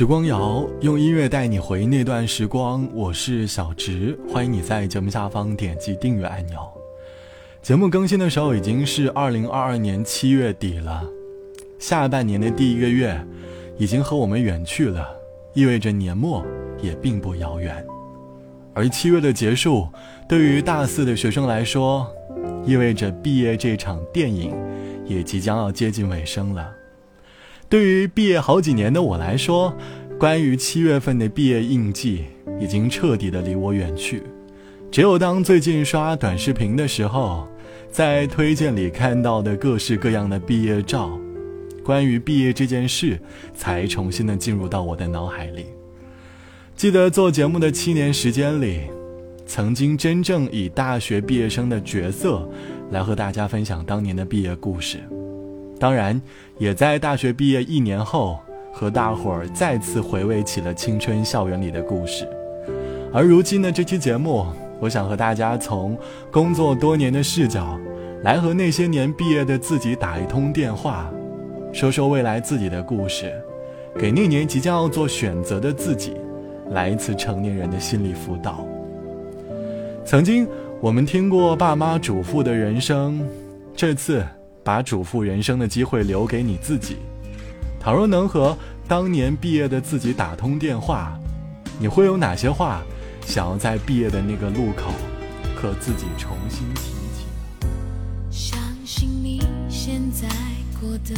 时光谣用音乐带你回那段时光，我是小植，欢迎你在节目下方点击订阅按钮。节目更新的时候已经是二零二二年七月底了，下半年的第一个月已经和我们远去了，意味着年末也并不遥远。而七月的结束，对于大四的学生来说，意味着毕业这场电影也即将要接近尾声了。对于毕业好几年的我来说，关于七月份的毕业印记已经彻底的离我远去。只有当最近刷短视频的时候，在推荐里看到的各式各样的毕业照，关于毕业这件事才重新的进入到我的脑海里。记得做节目的七年时间里，曾经真正以大学毕业生的角色来和大家分享当年的毕业故事。当然，也在大学毕业一年后，和大伙儿再次回味起了青春校园里的故事。而如今的这期节目，我想和大家从工作多年的视角，来和那些年毕业的自己打一通电话，说说未来自己的故事，给那年即将要做选择的自己，来一次成年人的心理辅导。曾经我们听过爸妈嘱咐的人生，这次。把嘱咐人生的机会留给你自己。倘若能和当年毕业的自己打通电话，你会有哪些话想要在毕业的那个路口和自己重新提起？相信你现在过得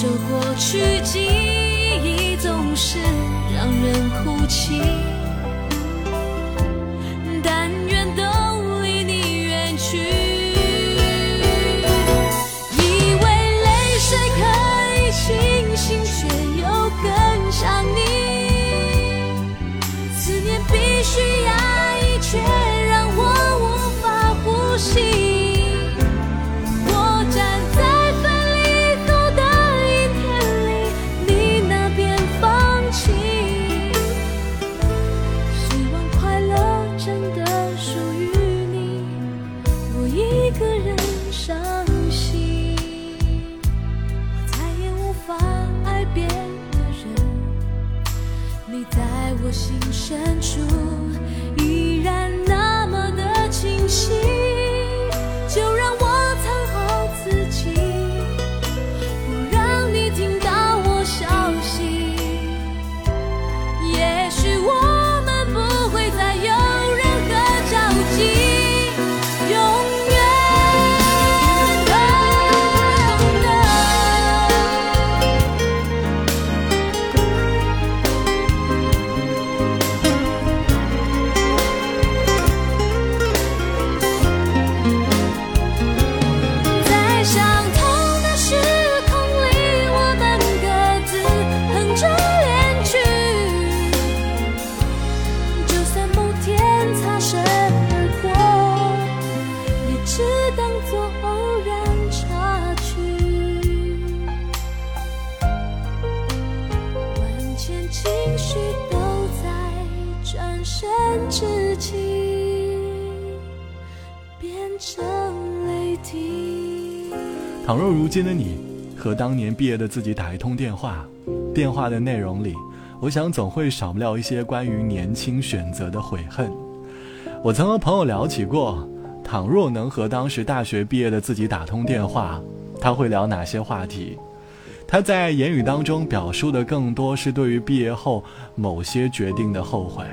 受过去记忆总是让人哭泣，但愿都离你远去，以为泪水可以清醒，却又更想你。思念必须要。你在我心深处依然那么的清晰。情绪都在转身之际变成泪滴。倘若如今的你和当年毕业的自己打一通电话，电话的内容里，我想总会少不了一些关于年轻选择的悔恨。我曾和朋友聊起过，倘若能和当时大学毕业的自己打通电话，他会聊哪些话题？他在言语当中表述的更多是对于毕业后某些决定的后悔，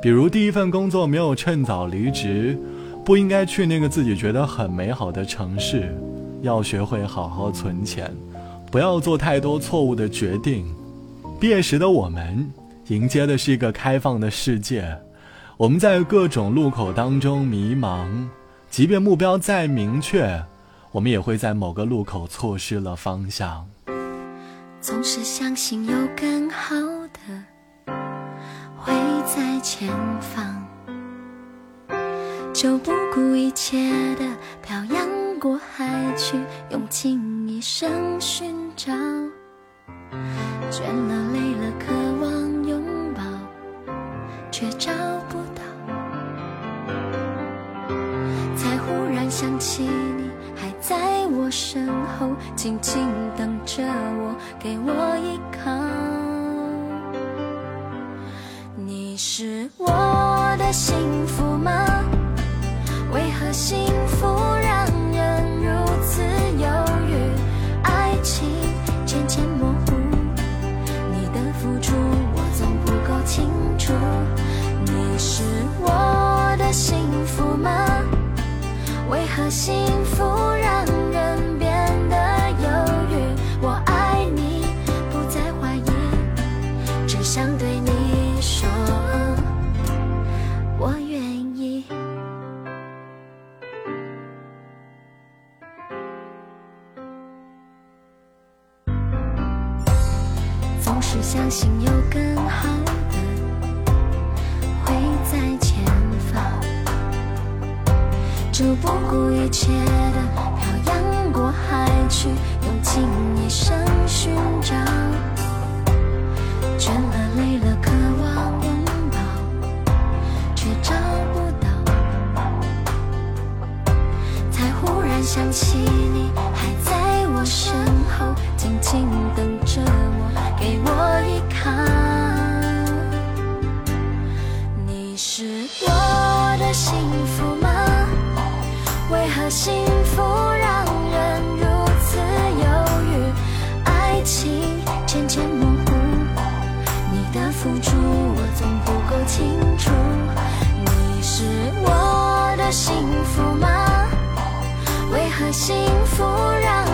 比如第一份工作没有趁早离职，不应该去那个自己觉得很美好的城市，要学会好好存钱，不要做太多错误的决定。毕业时的我们，迎接的是一个开放的世界，我们在各种路口当中迷茫，即便目标再明确，我们也会在某个路口错失了方向。总是相信有更好的会在前方，就不顾一切的漂洋过海去，用尽一生寻找。倦了累了，渴望拥抱，却找不到，才忽然想起身后，静静等着我，给我依靠。你是我的幸福吗？为何幸福让幸福让人就不顾一切的漂洋过海去，用尽一生寻找。倦了累了，渴望拥抱，却找不到。才忽然想起幸福吗？为何幸福让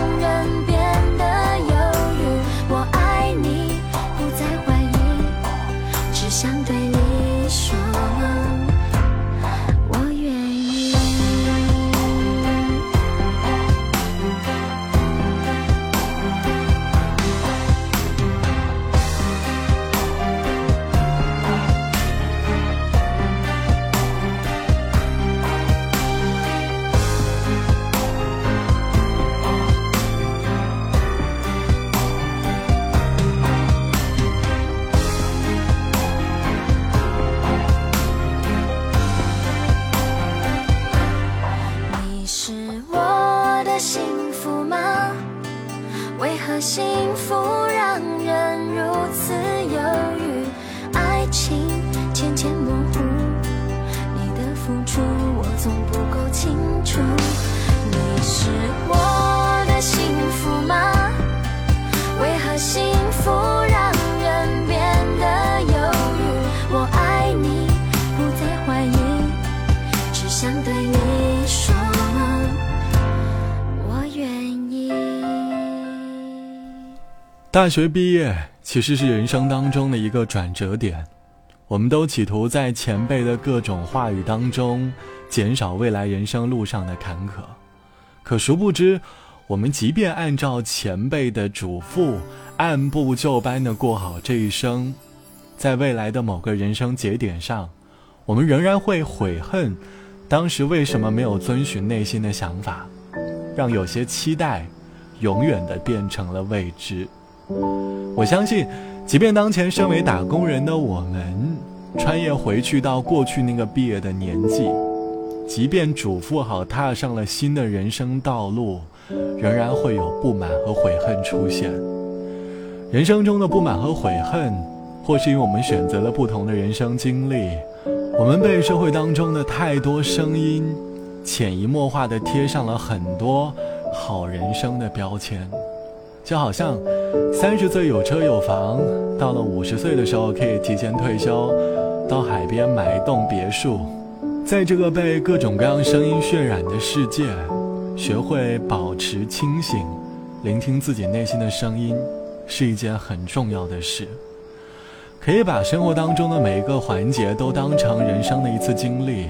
大学毕业其实是人生当中的一个转折点，我们都企图在前辈的各种话语当中减少未来人生路上的坎坷，可殊不知，我们即便按照前辈的嘱咐，按部就班的过好这一生，在未来的某个人生节点上，我们仍然会悔恨，当时为什么没有遵循内心的想法，让有些期待永远的变成了未知。我相信，即便当前身为打工人的我们，穿越回去到过去那个毕业的年纪，即便嘱咐好踏上了新的人生道路，仍然会有不满和悔恨出现。人生中的不满和悔恨，或是因为我们选择了不同的人生经历，我们被社会当中的太多声音，潜移默化地贴上了很多好人生的标签。就好像三十岁有车有房，到了五十岁的时候可以提前退休，到海边买一栋别墅。在这个被各种各样声音渲染的世界，学会保持清醒，聆听自己内心的声音，是一件很重要的事。可以把生活当中的每一个环节都当成人生的一次经历，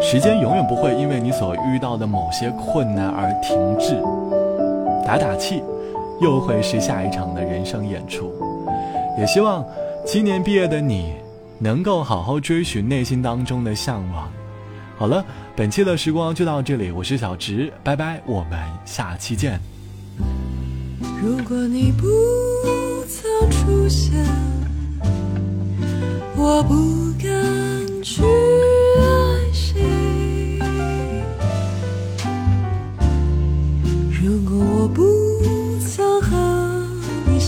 时间永远不会因为你所遇到的某些困难而停滞。打打气。又会是下一场的人生演出，也希望今年毕业的你能够好好追寻内心当中的向往。好了，本期的时光就到这里，我是小直，拜拜，我们下期见。如果你不曾出现，我不敢去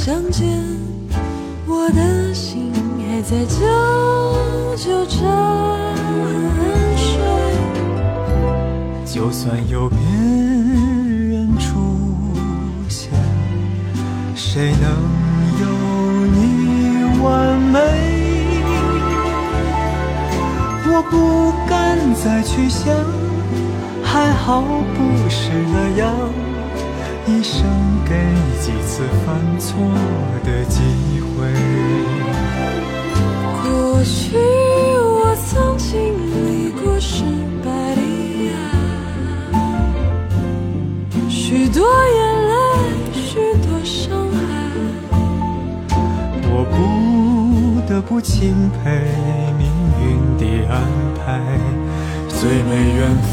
相见，我的心还在久久沉睡。就算有别人出现，谁能有你完美？我不敢再去想，还好不是那样。一生给几次犯错的机会。过去我曾经历过失败的爱，许多眼泪，许多伤害。我不得不钦佩命运的安排，最美缘分。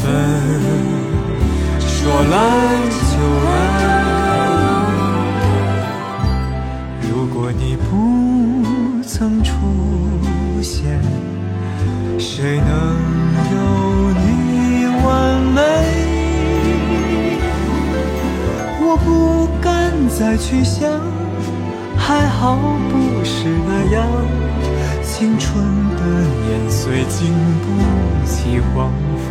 说来就来。如果你不曾出现，谁能有你完美？我不敢再去想，还好不是那样。青春的年岁经不起荒废。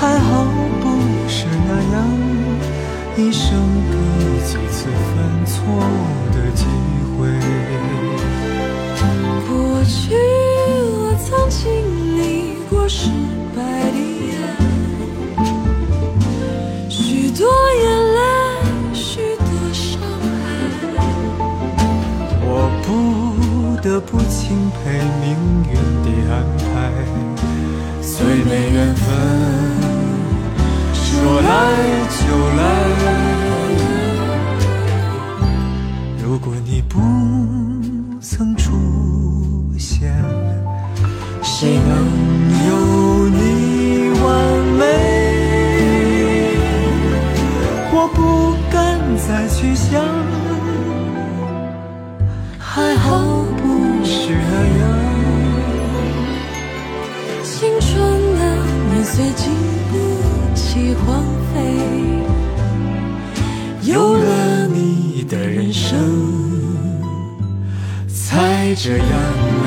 还好不是那样。一生给几次犯错的机会。过去我曾经历过失败的爱，许。多眼泪，许多伤害。我不得不钦佩命运的安排，最美缘分，来就来。如果你不曾出现，谁能有你完美？我不敢再去想，还好不是那样。青春的年岁经不起荒废，有了你的人生才这样。